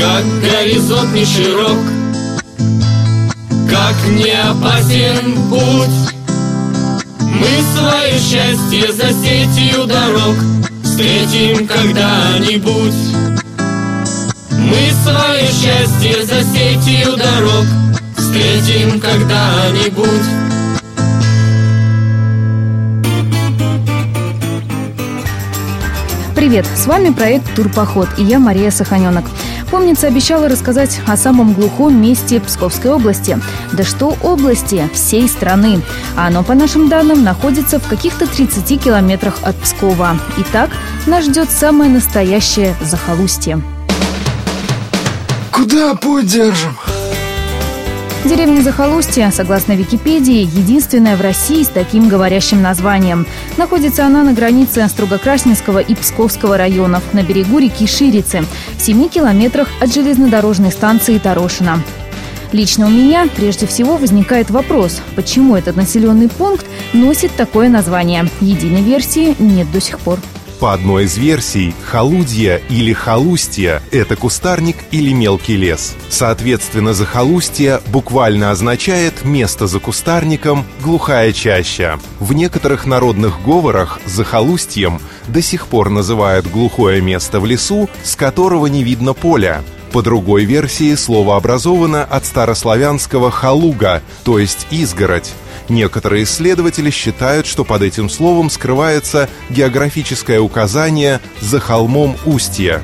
Как горизонт не широк Как не опасен путь. Мы свое счастье за сетью дорог Встретим когда-нибудь. Мы свое счастье за сетью дорог Встретим когда-нибудь Привет, с вами проект «Турпоход» и я Мария Саханенок. Помнится, обещала рассказать о самом глухом месте Псковской области. Да что области, всей страны. А оно, по нашим данным, находится в каких-то 30 километрах от Пскова. Итак, нас ждет самое настоящее захолустье. Куда путь держим? Деревня Захолустье, согласно Википедии, единственная в России с таким говорящим названием. Находится она на границе Строгокрасненского и Псковского районов, на берегу реки Ширицы, в 7 километрах от железнодорожной станции Торошина. Лично у меня прежде всего возникает вопрос, почему этот населенный пункт носит такое название. Единой версии нет до сих пор. По одной из версий, холудья или холустья – это кустарник или мелкий лес. Соответственно, захолустье буквально означает «место за кустарником, глухая чаща». В некоторых народных говорах захолустьем до сих пор называют глухое место в лесу, с которого не видно поля. По другой версии слово образовано от старославянского «халуга», то есть «изгородь». Некоторые исследователи считают, что под этим словом скрывается географическое указание «за холмом устья».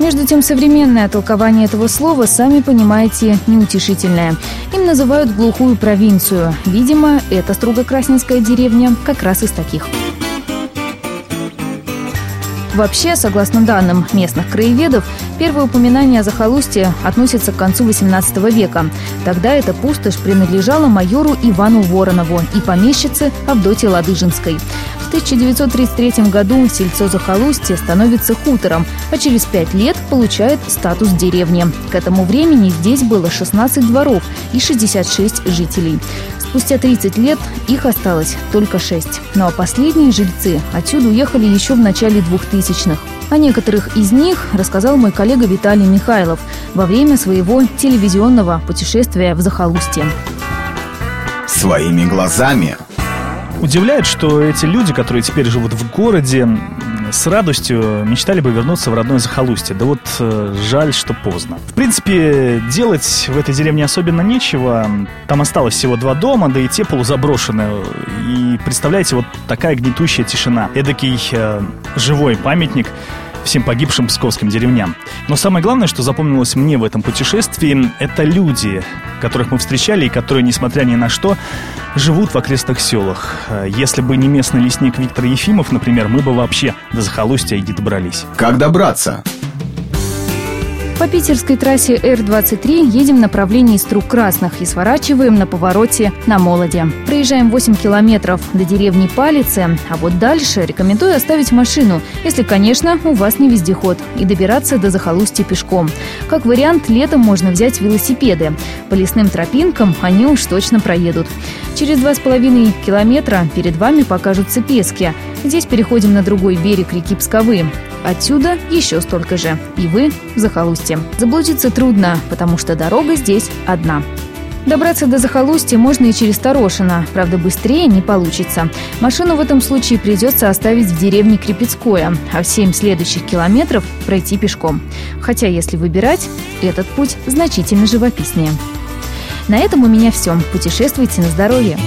Между тем, современное толкование этого слова, сами понимаете, неутешительное. Им называют глухую провинцию. Видимо, эта строгокрасненская деревня как раз из таких. Вообще, согласно данным местных краеведов, первое упоминание о захолустье относится к концу XVIII века. Тогда эта пустошь принадлежала майору Ивану Воронову и помещице Авдотье Ладыжинской. В 1933 году сельцо Захолустье становится хутором, а через пять лет получает статус деревни. К этому времени здесь было 16 дворов и 66 жителей. Спустя 30 лет их осталось только 6. Ну а последние жильцы отсюда уехали еще в начале 2000-х. О некоторых из них рассказал мой коллега Виталий Михайлов во время своего телевизионного путешествия в Захолустье. Своими глазами Удивляет, что эти люди, которые теперь живут в городе, с радостью мечтали бы вернуться в родное захолустье. Да вот э, жаль, что поздно. В принципе, делать в этой деревне особенно нечего. Там осталось всего два дома, да и те полузаброшены. И представляете, вот такая гнетущая тишина. Эдакий э, живой памятник всем погибшим псковским деревням. Но самое главное, что запомнилось мне в этом путешествии, это люди, которых мы встречали и которые, несмотря ни на что, живут в окрестных селах. Если бы не местный лесник Виктор Ефимов, например, мы бы вообще до захолустья и не добрались. Как добраться? По питерской трассе Р-23 едем в направлении Струк Красных и сворачиваем на повороте на Молоде. Проезжаем 8 километров до деревни Палицы, а вот дальше рекомендую оставить машину, если, конечно, у вас не вездеход, и добираться до захолустья пешком. Как вариант, летом можно взять велосипеды. По лесным тропинкам они уж точно проедут. Через 2,5 километра перед вами покажутся Пески. Здесь переходим на другой берег реки Псковы. Отсюда еще столько же. И вы в захолустье. Заблудиться трудно, потому что дорога здесь одна. Добраться до захолустья можно и через Торошино, правда, быстрее не получится. Машину в этом случае придется оставить в деревне Крепецкое, а в 7 следующих километров пройти пешком. Хотя, если выбирать, этот путь значительно живописнее. На этом у меня все. Путешествуйте на здоровье.